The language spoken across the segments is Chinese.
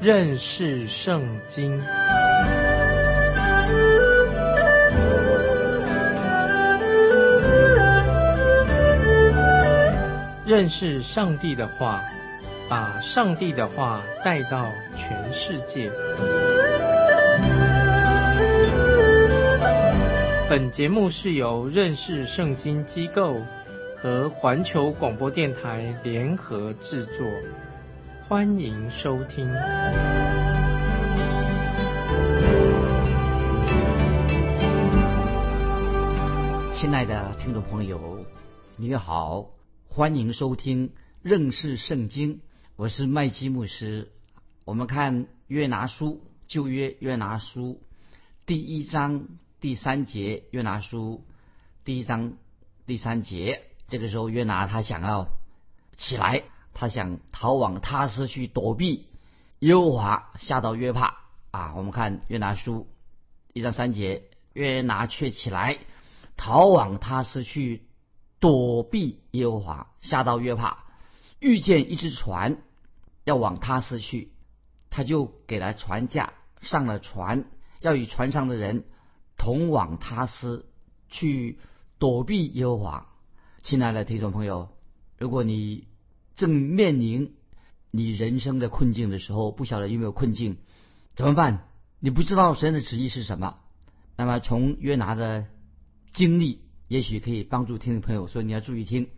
认识圣经。认识上帝的话，把上帝的话带到全世界。本节目是由认识圣经机构和环球广播电台联合制作，欢迎收听。亲爱的听众朋友，你好，欢迎收听认识圣经。我是麦基牧师。我们看约拿书旧约约拿书第一章第三节，约拿书第一章第三节。这个时候，约拿他想要起来，他想逃往他斯去躲避耶和华，吓到约帕啊。我们看约拿书一章三节，约拿却起来。逃往他斯去躲避耶和华，吓到约帕，遇见一只船要往他斯去，他就给了船价，上了船，要与船上的人同往他斯去躲避耶和华。亲爱的听众朋友，如果你正面临你人生的困境的时候，不晓得有没有困境，怎么办？你不知道神的旨意是什么，那么从约拿的。经历也许可以帮助听众朋友，所以你要注意听。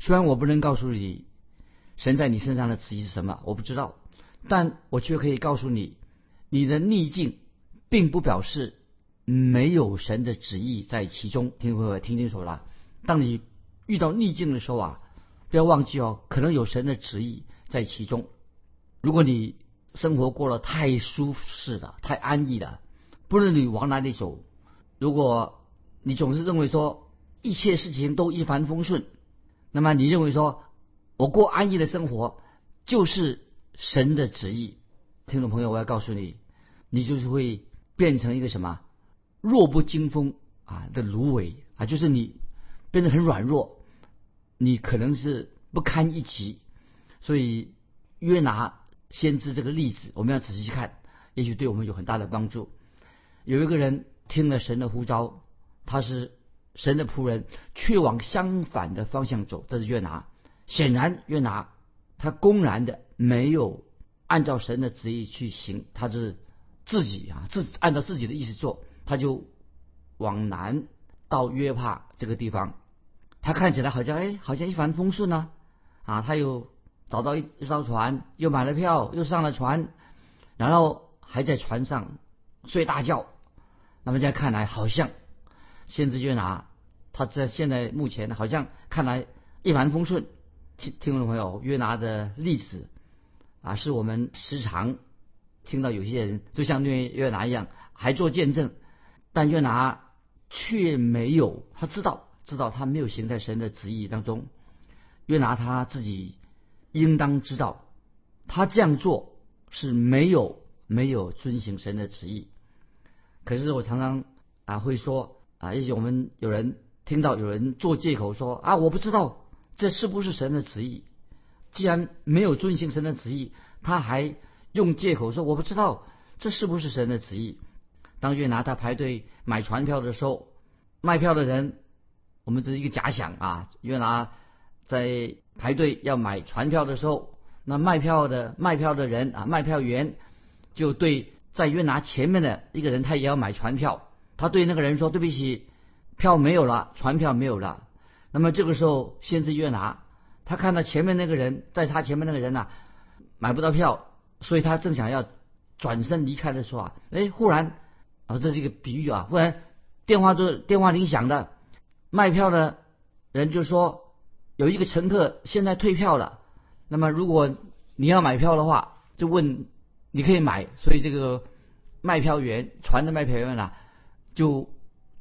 虽然我不能告诉你神在你身上的旨意是什么，我不知道，但我却可以告诉你，你的逆境并不表示没有神的旨意在其中。听众朋友听清楚了，当你遇到逆境的时候啊，不要忘记哦，可能有神的旨意在其中。如果你生活过了太舒适了、太安逸了，不论你往哪里走，如果你总是认为说一切事情都一帆风顺，那么你认为说我过安逸的生活就是神的旨意？听众朋友，我要告诉你，你就是会变成一个什么弱不禁风啊的芦苇啊，就是你变得很软弱，你可能是不堪一击。所以约拿先知这个例子，我们要仔细去看，也许对我们有很大的帮助。有一个人听了神的呼召。他是神的仆人，却往相反的方向走。这是约拿。显然，约拿他公然的没有按照神的旨意去行，他是自己啊，自按照自己的意思做。他就往南到约帕这个地方，他看起来好像哎，好像一帆风顺呢。啊，他又找到一一艘船，又买了票，又上了船，然后还在船上睡大觉。那么，在看来好像。先知约拿，他在现在目前好像看来一帆风顺。听听众朋友，约拿的历史啊，是我们时常听到有些人就像约约拿一样，还做见证，但约拿却没有，他知道知道他没有行在神的旨意当中。约拿他自己应当知道，他这样做是没有没有遵行神的旨意。可是我常常啊会说。啊，也许我们有人听到有人做借口说啊，我不知道这是不是神的旨意。既然没有遵行神的旨意，他还用借口说我不知道这是不是神的旨意。当约拿他排队买船票的时候，卖票的人，我们这是一个假想啊。约拿在排队要买船票的时候，那卖票的卖票的人啊，卖票员就对在约拿前面的一个人，他也要买船票。他对那个人说：“对不起，票没有了，船票没有了。”那么这个时候，先是约拿他看到前面那个人，在他前面那个人呐，买不到票，所以他正想要转身离开的时候啊，哎，忽然啊，这是一个比喻啊，忽然电话就电话铃响了，卖票的人就说有一个乘客现在退票了，那么如果你要买票的话，就问你可以买，所以这个卖票员，船的卖票员啊。就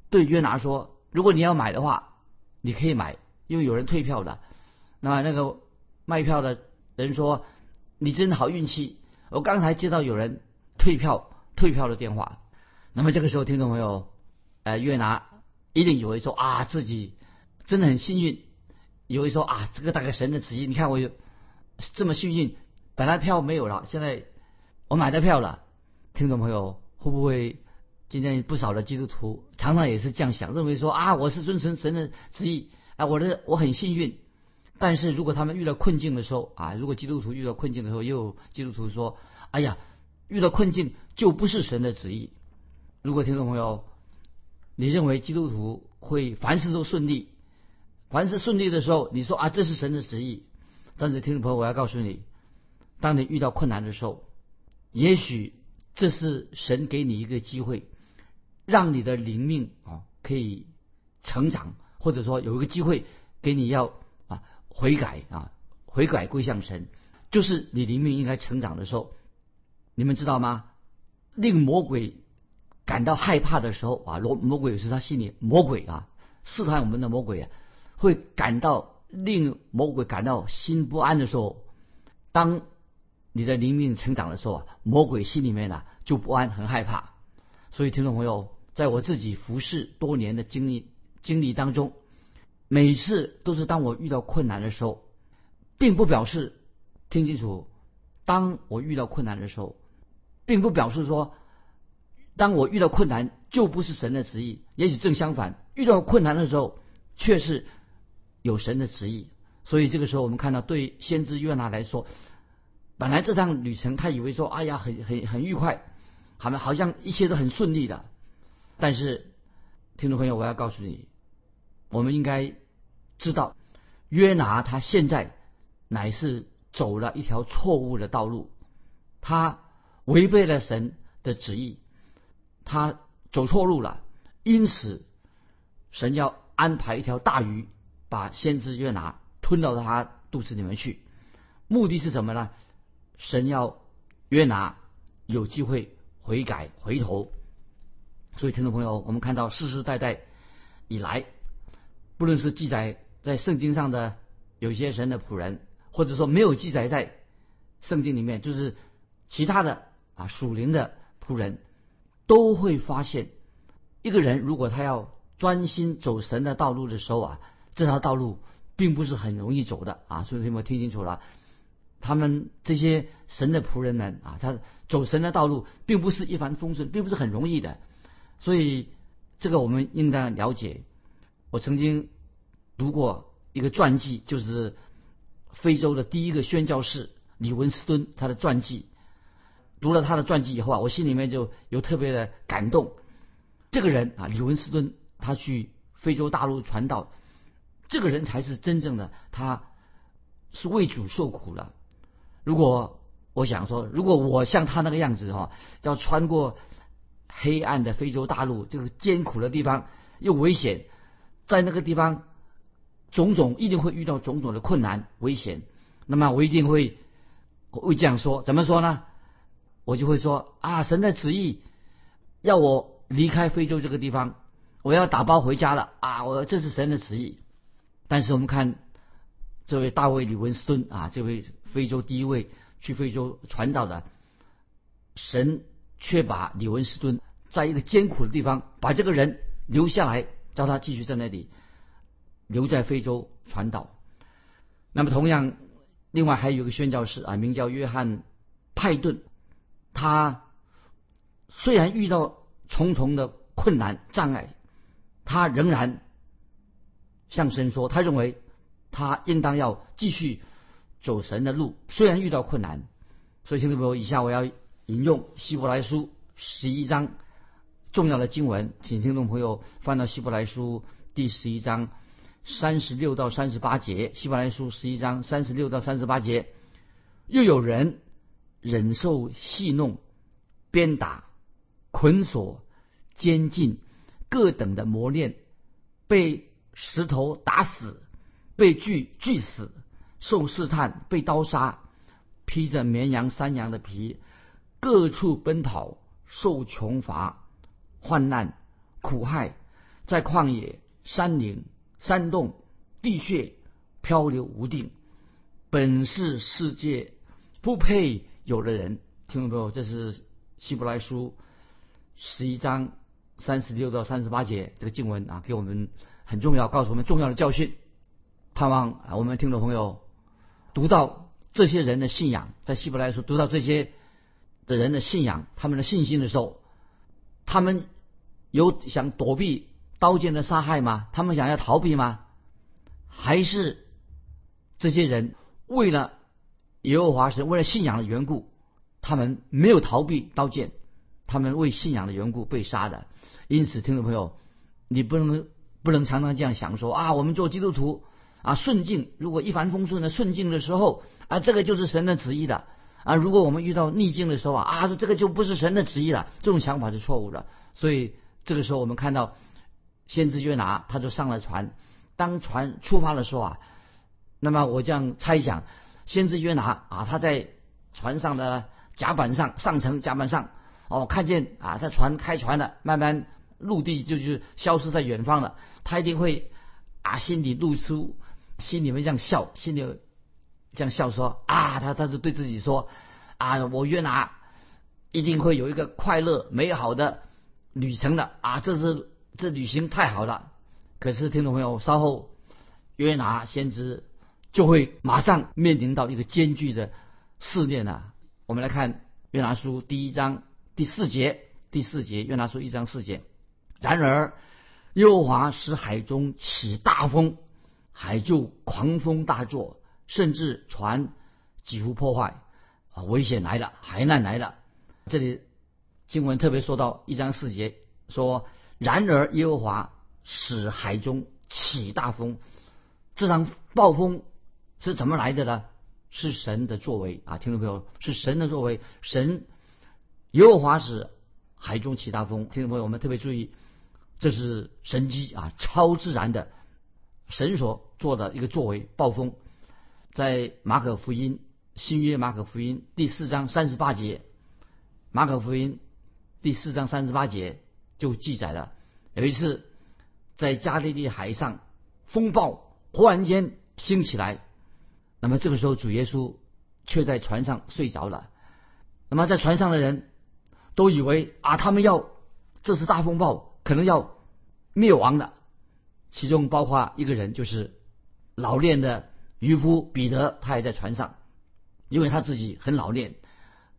对约拿说：“如果你要买的话，你可以买，因为有人退票的。”那么那个卖票的人说：“你真好运气，我刚才接到有人退票退票的电话。”那么这个时候，听众朋友，呃，约拿一定以为说啊自己真的很幸运，以为说啊这个大概神的旨意。你看我有这么幸运，本来票没有了，现在我买到票了。听众朋友会不会今天不少的基督徒常常也是这样想，认为说啊我是遵从神的旨意啊，我的我很幸运。但是如果他们遇到困境的时候啊，如果基督徒遇到困境的时候，又有基督徒说：“哎呀，遇到困境就不是神的旨意。”如果听众朋友，你认为基督徒会凡事都顺利，凡事顺利的时候，你说啊这是神的旨意。但是听众朋友，我要告诉你，当你遇到困难的时候，也许这是神给你一个机会，让你的灵命啊可以成长，或者说有一个机会给你要啊。悔改啊，悔改归向神，就是你灵命应该成长的时候。你们知道吗？令魔鬼感到害怕的时候啊，魔魔鬼是他心里魔鬼啊，试探我们的魔鬼啊，会感到令魔鬼感到心不安的时候。当你的灵命成长的时候啊，魔鬼心里面呢就不安，很害怕。所以听众朋友，在我自己服侍多年的经历经历当中。每次都是当我遇到困难的时候，并不表示听清楚。当我遇到困难的时候，并不表示说，当我遇到困难就不是神的旨意。也许正相反，遇到困难的时候却是有神的旨意。所以这个时候，我们看到对先知约拿来说，本来这趟旅程他以为说，哎呀，很很很愉快，好像好像一切都很顺利的。但是，听众朋友，我要告诉你。我们应该知道，约拿他现在乃是走了一条错误的道路，他违背了神的旨意，他走错路了，因此神要安排一条大鱼把先知约拿吞到他肚子里面去，目的是什么呢？神要约拿有机会悔改回头。所以，听众朋友，我们看到世世代代以来。不论是记载在圣经上的有些神的仆人，或者说没有记载在圣经里面，就是其他的啊属灵的仆人，都会发现，一个人如果他要专心走神的道路的时候啊，这条道路并不是很容易走的啊。所以你们听清楚了，他们这些神的仆人们啊，他走神的道路并不是一帆风顺，并不是很容易的。所以这个我们应当了解。我曾经读过一个传记，就是非洲的第一个宣教士李文斯顿他的传记。读了他的传记以后啊，我心里面就有特别的感动。这个人啊，李文斯顿，他去非洲大陆传道，这个人才是真正的，他是为主受苦了。如果我想说，如果我像他那个样子哈，要穿过黑暗的非洲大陆这个艰苦的地方，又危险。在那个地方，种种一定会遇到种种的困难、危险。那么我一定会会这样说，怎么说呢？我就会说啊，神的旨意要我离开非洲这个地方，我要打包回家了啊！我这是神的旨意。但是我们看这位大卫李文斯顿啊，这位非洲第一位去非洲传道的，神却把李文斯顿在一个艰苦的地方，把这个人留下来。叫他继续在那里留在非洲传道。那么，同样，另外还有一个宣教士啊，名叫约翰派顿。他虽然遇到重重的困难障碍，他仍然向神说，他认为他应当要继续走神的路。虽然遇到困难，所以听众朋友，以下我要引用希伯来书十一章。重要的经文，请听众朋友翻到《希伯来书》第十一章三十六到三十八节，《希伯来书》十一章三十六到三十八节，又有人忍受戏弄、鞭打、捆锁、监禁各等的磨练，被石头打死，被锯锯死，受试探，被刀杀，披着绵羊、山羊的皮，各处奔跑，受穷乏。患难、苦害，在旷野、山林、山洞、地穴漂流无定，本是世界不配有的人。听众朋友？这是希伯来书十一章三十六到三十八节这个经文啊，给我们很重要，告诉我们重要的教训。盼望啊，我们听众朋友读到这些人的信仰，在希伯来书读到这些的人的信仰，他们的信心的时候，他们有想躲避刀剑的杀害吗？他们想要逃避吗？还是这些人为了耶和华神，为了信仰的缘故，他们没有逃避刀剑，他们为信仰的缘故被杀的？因此，听众朋友，你不能不能常常这样想说啊，我们做基督徒啊顺境，如果一帆风顺的顺境的时候啊，这个就是神的旨意的啊。如果我们遇到逆境的时候啊啊，这个就不是神的旨意了。这种想法是错误的。所以这个时候我们看到先知约拿，他就上了船。当船出发的时候啊，那么我这样猜想，先知约拿啊，他在船上的甲板上上层甲板上哦，看见啊，他船开船了，慢慢。陆地就是消失在远方了，他一定会啊，心里露出，心里面这样笑，心里这样笑说啊，他他是对自己说啊，我约拿一定会有一个快乐美好的旅程的啊，这是这旅行太好了。可是听众朋友，稍后约拿先知就会马上面临到一个艰巨的试炼了。我们来看约拿书第一章第四节，第四节约拿书一章四节。然而，耶和华使海中起大风，海就狂风大作，甚至船几乎破坏，啊，危险来了，海难来了。这里经文特别说到一章四节，说：然而耶和华使海中起大风，这场暴风是怎么来的呢？是神的作为啊，听众朋友，是神的作为。神耶和华使海中起大风，听众朋友，我们特别注意。这是神机啊，超自然的神所做的一个作为。暴风在马可福音新约马可福音第四章三十八节，马可福音第四章三十八节就记载了，有一次在加利利海上风暴忽然间兴起来，那么这个时候主耶稣却在船上睡着了。那么在船上的人都以为啊，他们要这是大风暴。可能要灭亡的，其中包括一个人，就是老练的渔夫彼得，他也在船上，因为他自己很老练，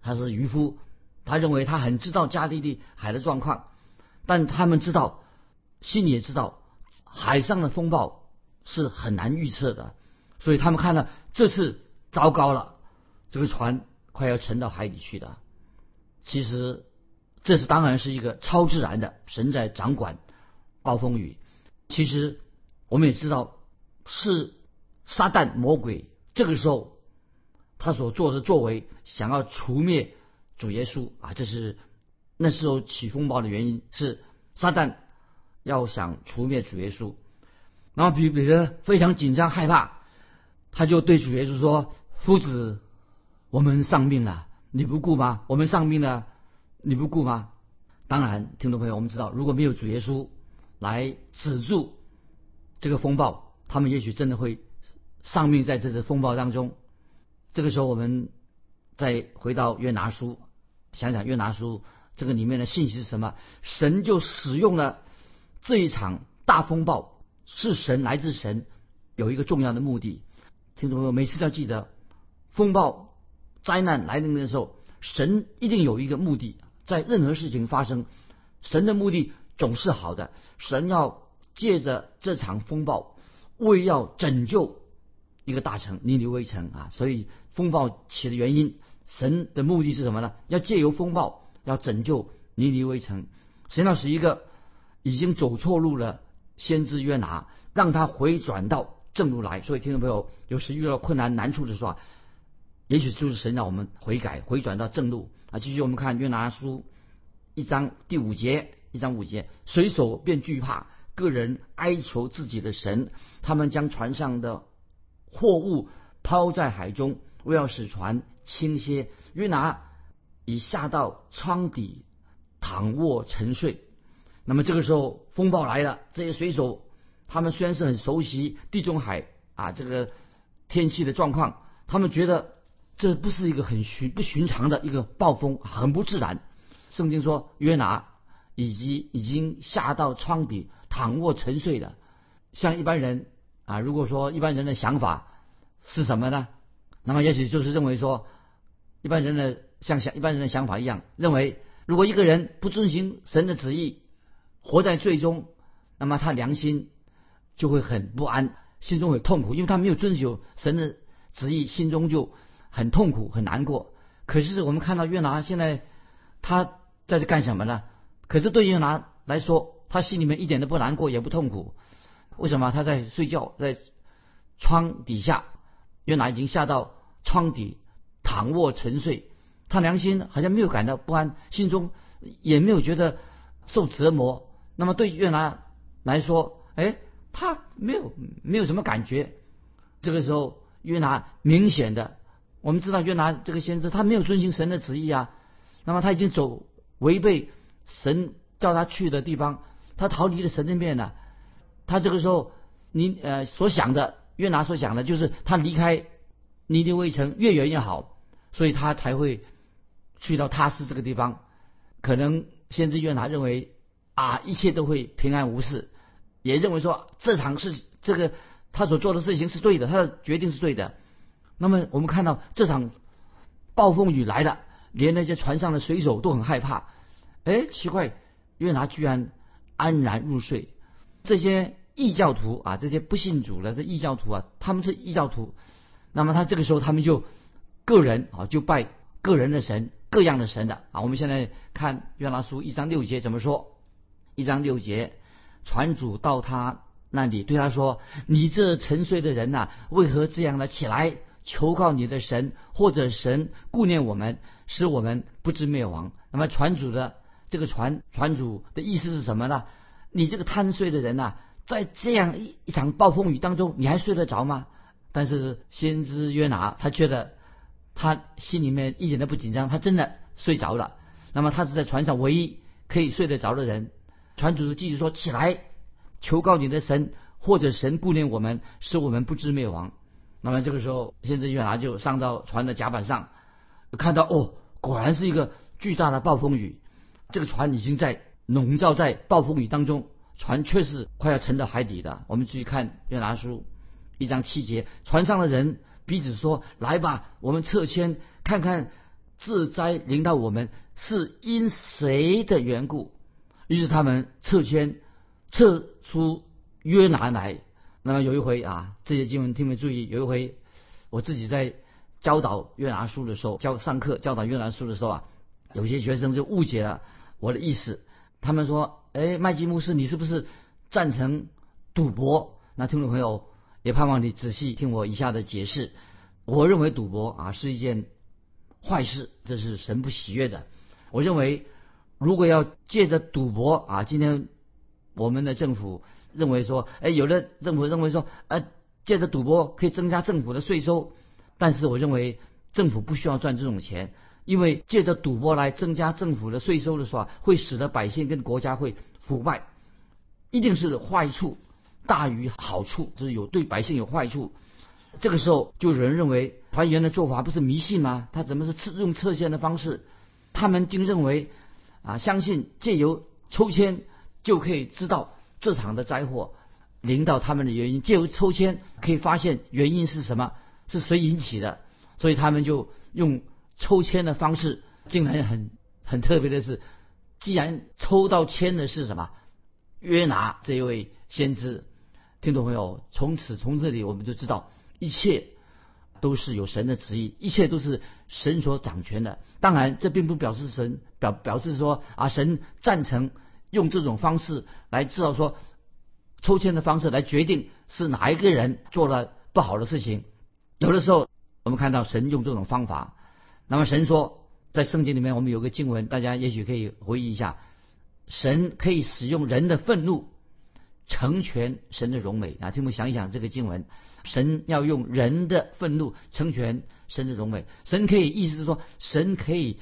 他是渔夫，他认为他很知道加利利海的状况，但他们知道，心里也知道，海上的风暴是很难预测的，所以他们看到这次糟糕了，这个船快要沉到海底去了，其实。这是当然是一个超自然的，神在掌管暴风雨。其实我们也知道是撒旦魔鬼这个时候他所做的作为，想要除灭主耶稣啊，这是那时候起风暴的原因，是撒旦要想除灭主耶稣。然后比彼得非常紧张害怕，他就对主耶稣说：“夫子，我们丧命了，你不顾吗？我们丧命了。”你不顾吗？当然，听众朋友，我们知道，如果没有主耶稣来止住这个风暴，他们也许真的会丧命在这次风暴当中。这个时候，我们再回到约拿书，想想约拿书这个里面的信息是什么？神就使用了这一场大风暴，是神来自神有一个重要的目的。听众朋友，每次要记得，风暴灾难来临的时候，神一定有一个目的。在任何事情发生，神的目的总是好的。神要借着这场风暴，为要拯救一个大城尼尼微城啊！所以风暴起的原因，神的目的是什么呢？要借由风暴，要拯救尼尼微城。神要使一个已经走错路了先知约拿，让他回转到正路来。所以听众朋友，有时遇到困难难处的时候啊，也许就是神让我们悔改，回转到正路。啊，继续我们看约拿书一章第五节，一章五节，水手便惧怕，个人哀求自己的神，他们将船上的货物抛在海中，为要使船倾些。约拿已下到舱底躺卧沉睡。那么这个时候风暴来了，这些水手他们虽然是很熟悉地中海啊这个天气的状况，他们觉得。这不是一个很寻不寻常的一个暴风，很不自然。圣经说约拿以及已经下到窗底躺卧沉睡的。像一般人啊，如果说一般人的想法是什么呢？那么也许就是认为说，一般人的像想一般人的想法一样，认为如果一个人不遵行神的旨意，活在最终，那么他良心就会很不安，心中很痛苦，因为他没有遵守神的旨意，心中就很痛苦很难过。可是我们看到约拿现在他在这干什么呢？可是对约拿来说，他心里面一点都不难过，也不痛苦。为什么他在睡觉，在窗底下？约拿已经下到窗底躺卧沉睡，他良心好像没有感到不安，心中也没有觉得受折磨。那么对约拿来说，哎，他没有没有什么感觉。这个时候，约拿明显的，我们知道约拿这个先知，他没有遵循神的旨意啊。那么他已经走违背神叫他去的地方，他逃离了神的面了。他这个时候，你呃所想的，约拿所想的，就是他离开尼尼微城越远越好，所以他才会去到他斯这个地方。可能先知约拿认为啊，一切都会平安无事，也认为说这场事这个他所做的事情是对的，他的决定是对的。那么我们看到这场暴风雨来了，连那些船上的水手都很害怕。哎，奇怪，约拿居然安然入睡。这些异教徒啊，这些不信主的这异教徒啊，他们是异教徒。那么他这个时候，他们就个人啊，就拜个人的神，各样的神的啊。我们现在看约拿书一章六节怎么说？一章六节，船主到他那里，对他说：“你这沉睡的人呐，为何这样的起来求告你的神，或者神顾念我们，使我们不知灭亡？”那么船主的这个船，船主的意思是什么呢？你这个贪睡的人呐，在这样一一场暴风雨当中，你还睡得着吗？但是先知约拿，他觉得他心里面一点都不紧张，他真的睡着了。那么他是在船上唯一可以睡得着的人。船主继续说：“起来，求告你的神，或者神顾念我们，使我们不知灭亡。”那么这个时候，先知约拿就上到船的甲板上，看到哦，果然是一个巨大的暴风雨，这个船已经在。笼罩在暴风雨当中，船却是快要沉到海底的。我们继续看约拿书一章七节，船上的人彼此说：“来吧，我们撤迁，看看自灾临到我们是因谁的缘故。”于是他们撤迁，撤出约拿来。那么有一回啊，这些经文听没注意？有一回我自己在教导约拿书的时候，教上课教导约拿书的时候啊，有些学生就误解了我的意思。他们说：“哎，麦基牧师，你是不是赞成赌博？”那听众朋友也盼望你仔细听我以下的解释。我认为赌博啊是一件坏事，这是神不喜悦的。我认为，如果要借着赌博啊，今天我们的政府认为说，哎，有的政府认为说，呃，借着赌博可以增加政府的税收，但是我认为政府不需要赚这种钱。因为借着赌博来增加政府的税收的时候，会使得百姓跟国家会腐败，一定是坏处大于好处，就是有对百姓有坏处。这个时候就有人认为团员的做法不是迷信吗？他怎么是用测线的方式？他们竟认为啊，相信借由抽签就可以知道这场的灾祸临到他们的原因，借由抽签可以发现原因是什么，是谁引起的，所以他们就用。抽签的方式竟然很很特别的是，既然抽到签的是什么约拿这一位先知，听众朋友，从此从这里我们就知道一切都是有神的旨意，一切都是神所掌权的。当然，这并不表示神表表示说啊，神赞成用这种方式来知道说抽签的方式来决定是哪一个人做了不好的事情。有的时候我们看到神用这种方法。那么神说，在圣经里面，我们有个经文，大家也许可以回忆一下：神可以使用人的愤怒成全神的荣美啊！听我们想一想这个经文，神要用人的愤怒成全神的荣美。神可以意思是说，神可以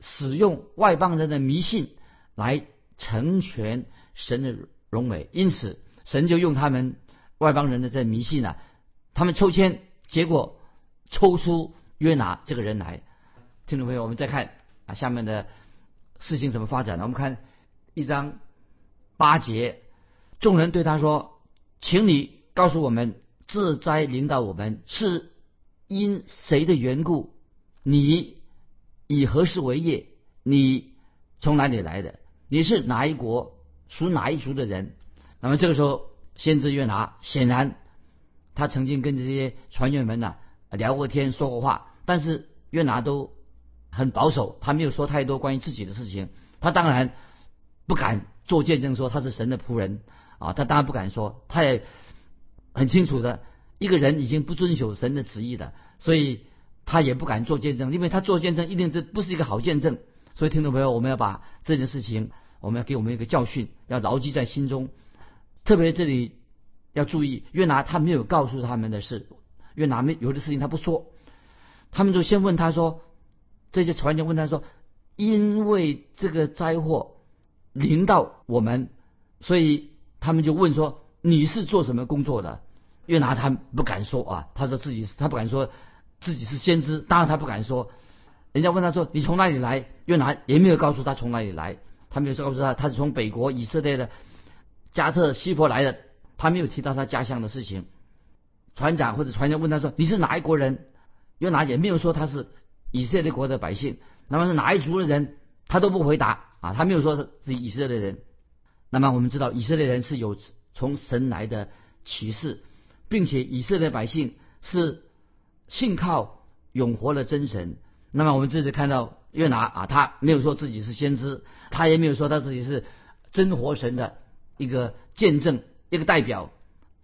使用外邦人的迷信来成全神的荣美。因此，神就用他们外邦人的这迷信啊，他们抽签，结果抽出。约拿这个人来，听众朋友，我们再看啊下面的事情怎么发展呢？我们看一章八节，众人对他说：“请你告诉我们，自灾领导我们是因谁的缘故？你以何事为业？你从哪里来的？你是哪一国属哪一族的人？”那么这个时候，先知约拿显然他曾经跟这些船员们呢聊过天、说过话，但是约拿都很保守，他没有说太多关于自己的事情。他当然不敢做见证说他是神的仆人啊，他当然不敢说，他也很清楚的，一个人已经不遵守神的旨意了，所以他也不敢做见证，因为他做见证一定是不是一个好见证。所以听众朋友，我们要把这件事情，我们要给我们一个教训，要牢记在心中。特别这里要注意，约拿他没有告诉他们的事，约拿没有的事情他不说，他们就先问他说，这些传员问他说，因为这个灾祸临到我们，所以他们就问说你是做什么工作的？约拿他不敢说啊，他说自己他不敢说自己是先知，当然他不敢说。人家问他说你从哪里来？约拿也没有告诉他从哪里来，他没有告诉他他是从北国以色列的。加特西伯来的，他没有提到他家乡的事情。船长或者船员问他说：“你是哪一国人？”约拿也没有说他是以色列国的百姓。那么是哪一族的人？他都不回答啊，他没有说自己以色列人。那么我们知道以色列人是有从神来的启示，并且以色列百姓是信靠永活的真神。那么我们这次看到约拿啊，他没有说自己是先知，他也没有说他自己是真活神的。一个见证，一个代表，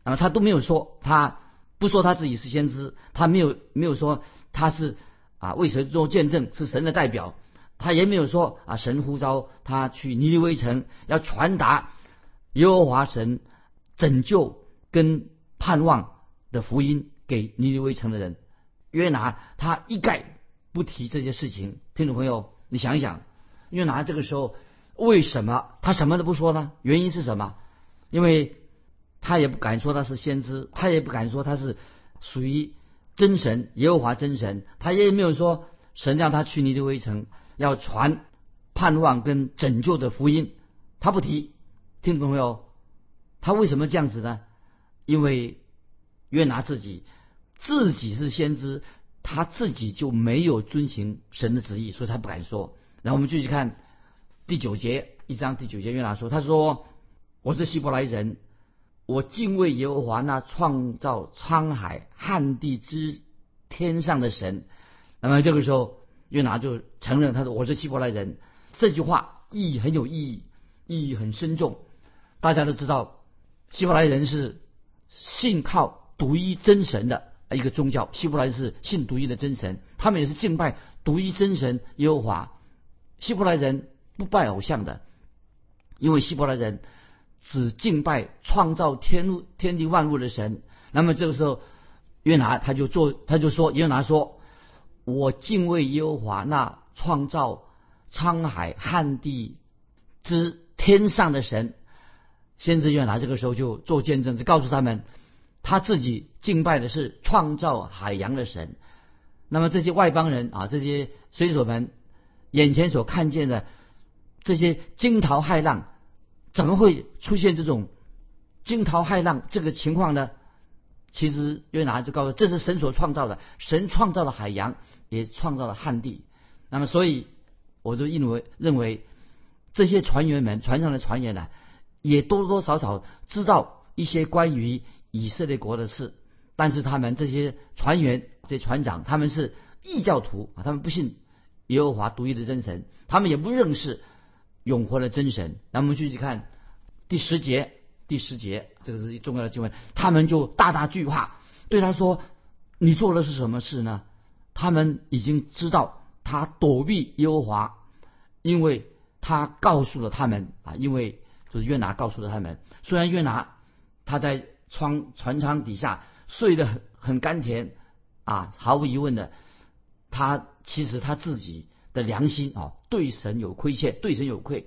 啊，他都没有说，他不说他自己是先知，他没有没有说他是啊为神做见证，是神的代表，他也没有说啊神呼召他去尼尼微城要传达耶和华神拯救跟盼望的福音给尼尼微城的人。约拿他一概不提这些事情，听众朋友，你想一想，约拿这个时候。为什么他什么都不说呢？原因是什么？因为他也不敢说他是先知，他也不敢说他是属于真神耶和华真神，他也没有说神让他去尼尼微城要传盼望跟拯救的福音，他不提。听懂没有？他为什么这样子呢？因为约拿自己自己是先知，他自己就没有遵行神的旨意，所以他不敢说。然后我们继续看。第九节一章第九节约拿说：“他说我是希伯来人，我敬畏耶和华那创造沧海旱地之天上的神。”那么这个时候约拿就承认他说：“我是希伯来人。”这句话意义很有意义，意义很深重。大家都知道，希伯来人是信靠独一真神的一个宗教。希伯来是信独一的真神，他们也是敬拜独一真神耶和华。希伯来人。不拜偶像的，因为希伯来人只敬拜创造天路天地万物的神。那么这个时候，约拿他就做，他就说，约拿说：“我敬畏耶和华那创造沧海旱地之天上的神。”先知约拿这个时候就做见证，就告诉他们，他自己敬拜的是创造海洋的神。那么这些外邦人啊，这些水手们眼前所看见的。这些惊涛骇浪怎么会出现这种惊涛骇浪这个情况呢？其实约拿就告诉这是神所创造的，神创造了海洋，也创造了旱地。那么，所以我就认为认为这些船员们船上的船员呢，也多多少少知道一些关于以色列国的事，但是他们这些船员、这船长，他们是异教徒啊，他们不信耶和华独一的真神，他们也不认识。永活的真神，那我们继续看第十节，第十节，这个是一重要的经文。他们就大大惧怕，对他说：“你做的是什么事呢？”他们已经知道他躲避耶和华，因为他告诉了他们啊，因为就是约拿告诉了他们。虽然约拿他在窗船舱底下睡得很很甘甜啊，毫无疑问的，他其实他自己。的良心啊，对神有亏欠，对神有愧。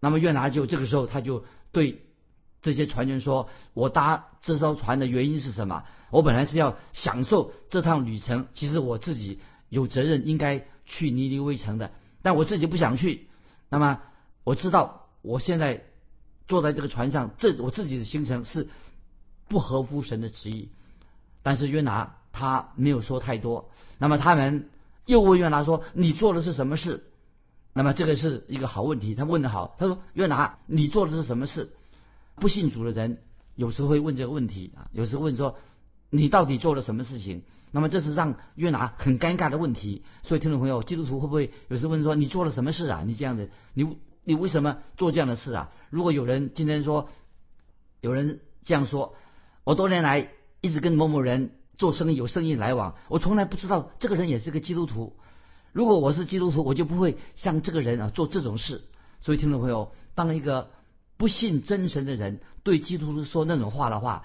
那么约拿就这个时候，他就对这些船员说：“我搭这艘船的原因是什么？我本来是要享受这趟旅程，其实我自己有责任应该去尼尼微城的，但我自己不想去。那么我知道我现在坐在这个船上，这我自己的行程是不合乎神的旨意。但是约拿他没有说太多。那么他们又问约拿说：“你做的是什么事？”那么这个是一个好问题，他问的好。他说：“约拿，你做的是什么事？”不信主的人有时候会问这个问题啊，有时候问说：“你到底做了什么事情？”那么这是让约拿很尴尬的问题。所以听众朋友，基督徒会不会有时问说：“你做了什么事啊？你这样子，你你为什么做这样的事啊？”如果有人今天说，有人这样说，我多年来一直跟某某人做生意，有生意来往，我从来不知道这个人也是个基督徒。如果我是基督徒，我就不会像这个人啊做这种事。所以听众朋友，当一个不信真神的人对基督徒说那种话的话，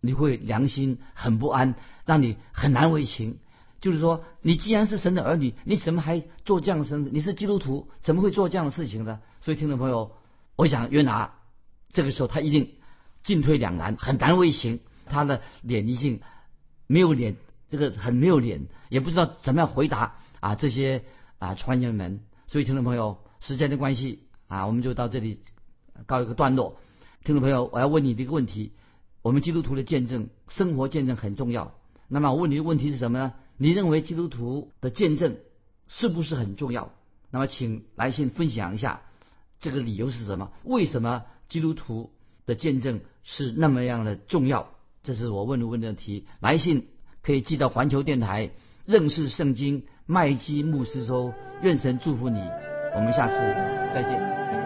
你会良心很不安，让你很难为情。就是说，你既然是神的儿女，你怎么还做这样的事？你是基督徒，怎么会做这样的事情呢？所以听众朋友，我想约拿这个时候他一定进退两难，很难为情。他的脸一定没有脸，这个很没有脸，也不知道怎么样回答啊这些啊传言们。所以听众朋友，时间的关系啊，我们就到这里告一个段落。听众朋友，我要问你的一个问题：我们基督徒的见证，生活见证很重要。那么我问你的问题是什么呢？你认为基督徒的见证是不是很重要？那么请来信分享一下，这个理由是什么？为什么基督徒的见证是那么样的重要？这是我问的问的题。来信可以寄到环球电台认识圣经麦基牧师收。愿神祝福你，我们下次再见。